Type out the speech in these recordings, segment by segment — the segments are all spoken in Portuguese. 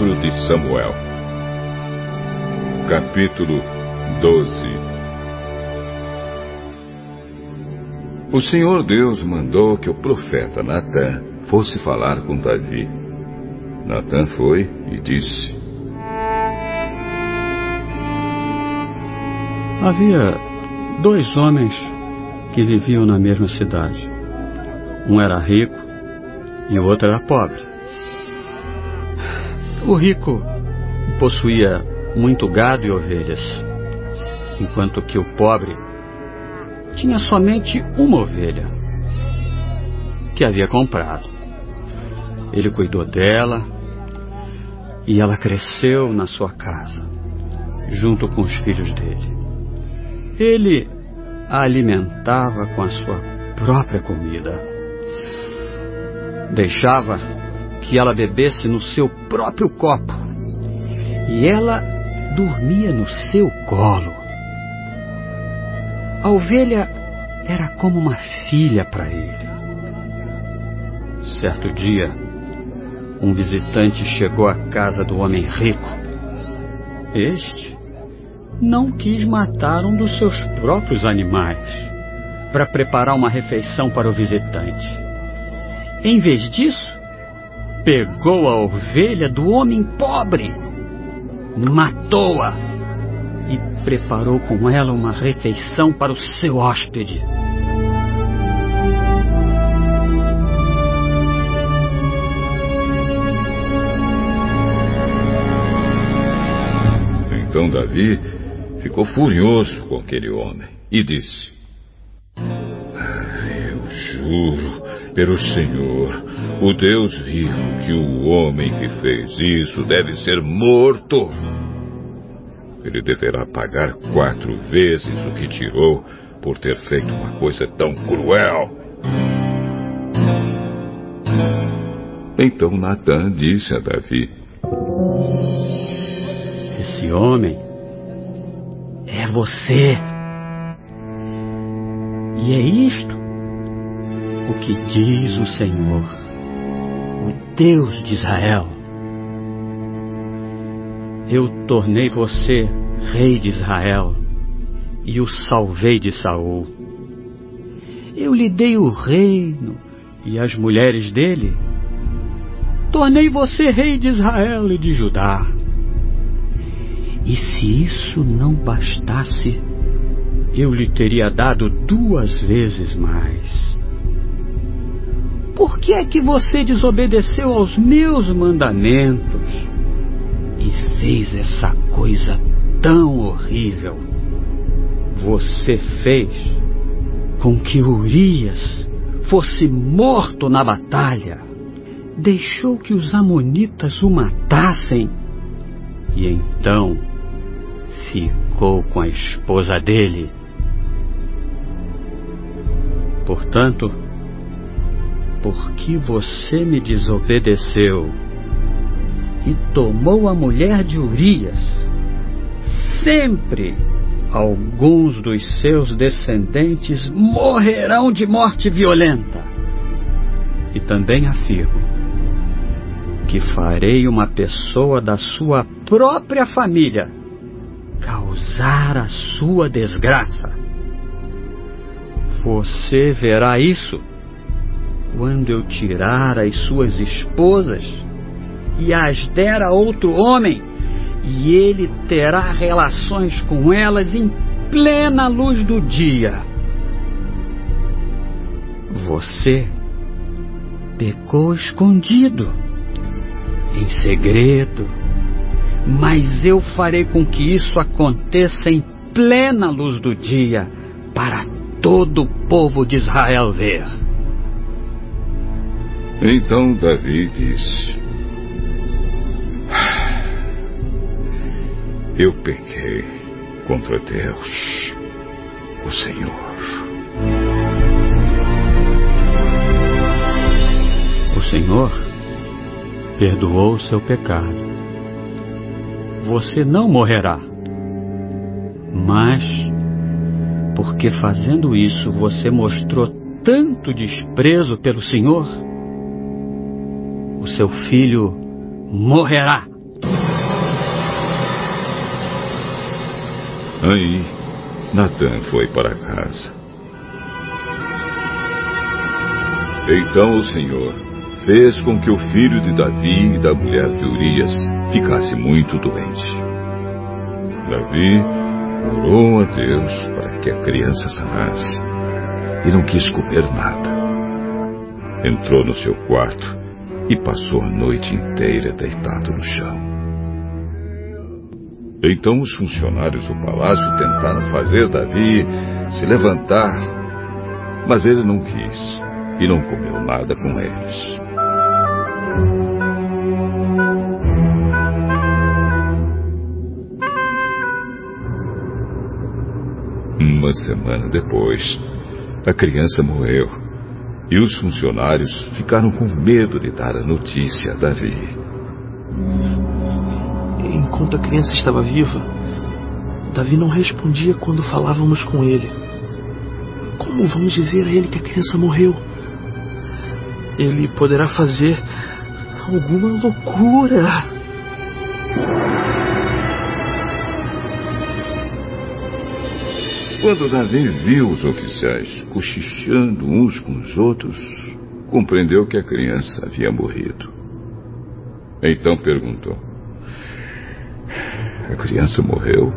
Livro de Samuel, capítulo 12. O Senhor Deus mandou que o profeta Natã fosse falar com Davi. Natã foi e disse: Havia dois homens que viviam na mesma cidade. Um era rico e o outro era pobre. O rico possuía muito gado e ovelhas, enquanto que o pobre tinha somente uma ovelha que havia comprado. Ele cuidou dela e ela cresceu na sua casa, junto com os filhos dele. Ele a alimentava com a sua própria comida. Deixava que ela bebesse no seu próprio copo. E ela dormia no seu colo. A ovelha era como uma filha para ele. Certo dia, um visitante chegou à casa do homem rico. Este não quis matar um dos seus próprios animais para preparar uma refeição para o visitante. Em vez disso, pegou a ovelha do homem pobre, matou-a e preparou com ela uma refeição para o seu hóspede. Então Davi ficou furioso com aquele homem e disse: Eu juro pelo Senhor, o Deus vivo, que o homem que fez isso deve ser morto. Ele deverá pagar quatro vezes o que tirou por ter feito uma coisa tão cruel. Então Natan disse a Davi: Esse homem é você. E é isto o que diz o Senhor, o Deus de Israel. Eu tornei você rei de Israel e o salvei de Saul. Eu lhe dei o reino e as mulheres dele. Tornei você rei de Israel e de Judá. E se isso não bastasse, eu lhe teria dado duas vezes mais. Por que é que você desobedeceu aos meus mandamentos e fez essa coisa tão horrível? Você fez com que Urias fosse morto na batalha. Deixou que os Amonitas o matassem. E então ficou com a esposa dele. Portanto, porque você me desobedeceu e tomou a mulher de Urias, sempre alguns dos seus descendentes morrerão de morte violenta. E também afirmo que farei uma pessoa da sua própria família causar a sua desgraça. Você verá isso quando eu tirar as suas esposas e as der a outro homem, e ele terá relações com elas em plena luz do dia. Você pecou escondido, em segredo, mas eu farei com que isso aconteça em plena luz do dia, para todo o povo de Israel ver. Então Davi disse: Eu pequei contra Deus, o Senhor. O Senhor perdoou o seu pecado. Você não morrerá. Mas, porque fazendo isso você mostrou tanto desprezo pelo Senhor, o seu filho morrerá. Aí, Natan foi para casa. Então o Senhor fez com que o filho de Davi e da mulher de Urias ficasse muito doente. Davi orou a Deus para que a criança sanasse e não quis comer nada. Entrou no seu quarto e passou a noite inteira deitado no chão. Então os funcionários do palácio tentaram fazer Davi se levantar, mas ele não quis e não comeu nada com eles. Uma semana depois, a criança morreu e os funcionários ficaram com medo de dar a notícia a Davi enquanto a criança estava viva, Davi não respondia quando falávamos com ele. Como vamos dizer a ele que a criança morreu? Ele poderá fazer alguma loucura. Quando Davi viu os oficiais cochichando uns com os outros, compreendeu que a criança havia morrido. Então perguntou: a criança morreu?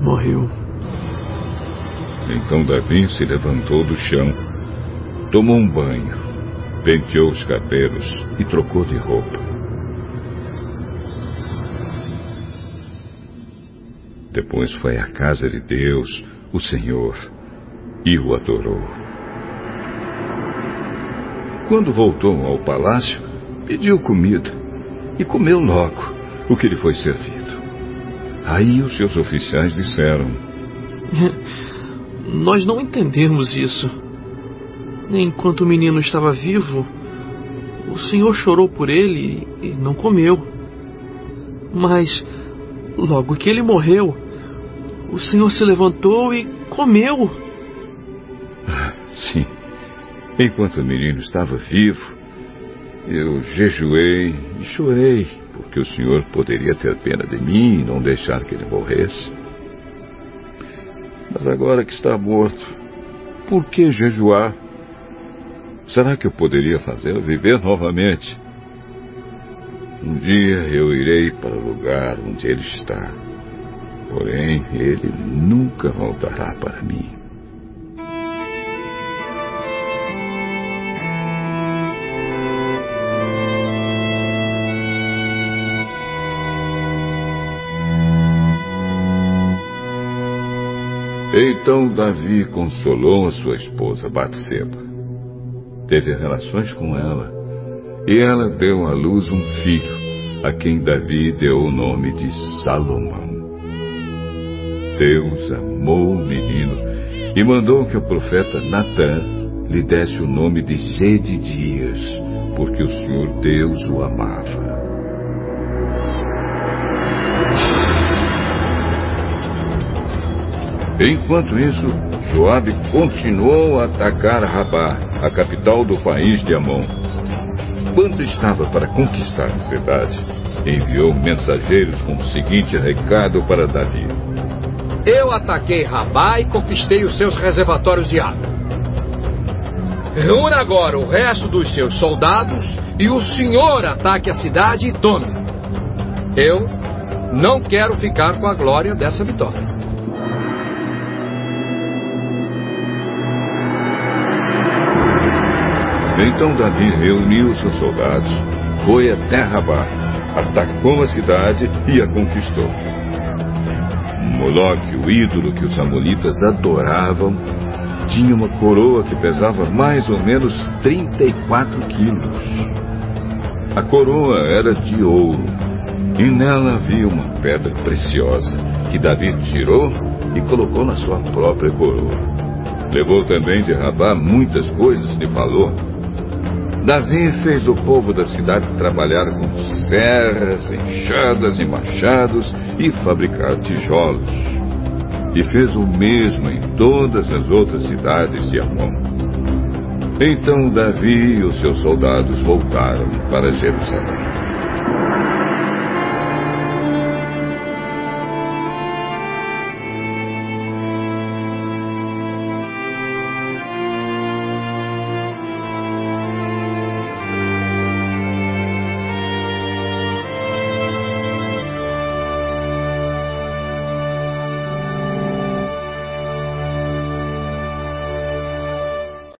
Morreu. Então Davi se levantou do chão, tomou um banho, penteou os cabelos e trocou de roupa. Depois foi à casa de Deus, o Senhor, e o adorou. Quando voltou ao palácio, pediu comida e comeu logo o que lhe foi servido. Aí os seus oficiais disseram: Nós não entendemos isso. Enquanto o menino estava vivo, o senhor chorou por ele e não comeu. Mas, logo que ele morreu, o senhor se levantou e comeu. Ah, sim. Enquanto o menino estava vivo, eu jejuei e chorei, porque o Senhor poderia ter pena de mim e não deixar que ele morresse. Mas agora que está morto, por que jejuar? Será que eu poderia fazê-lo viver novamente? Dia eu irei para o lugar onde ele está. Porém, ele nunca voltará para mim. Então Davi consolou a sua esposa Batseba. Teve relações com ela e ela deu à luz um filho, a quem Davi deu o nome de Salomão. Deus amou o menino e mandou que o profeta Natã lhe desse o nome de Gedidias, porque o Senhor Deus o amava. Enquanto isso, Joabe continuou a atacar Rabá, a capital do país de Amon. Quando estava para conquistar a cidade, enviou mensageiros com o seguinte recado para Davi: Eu ataquei Rabá e conquistei os seus reservatórios de água. Reúna agora o resto dos seus soldados e o senhor ataque a cidade e tome. Eu não quero ficar com a glória dessa vitória. Então Davi reuniu seus soldados, foi até Rabá, atacou a cidade e a conquistou. Moloque, o ídolo que os amonitas adoravam, tinha uma coroa que pesava mais ou menos 34 quilos. A coroa era de ouro e nela havia uma pedra preciosa que Davi tirou e colocou na sua própria coroa. Levou também de Rabá muitas coisas de valor Davi fez o povo da cidade trabalhar com serras, enxadas e machados e fabricar tijolos. E fez o mesmo em todas as outras cidades de Amon. Então Davi e os seus soldados voltaram para Jerusalém.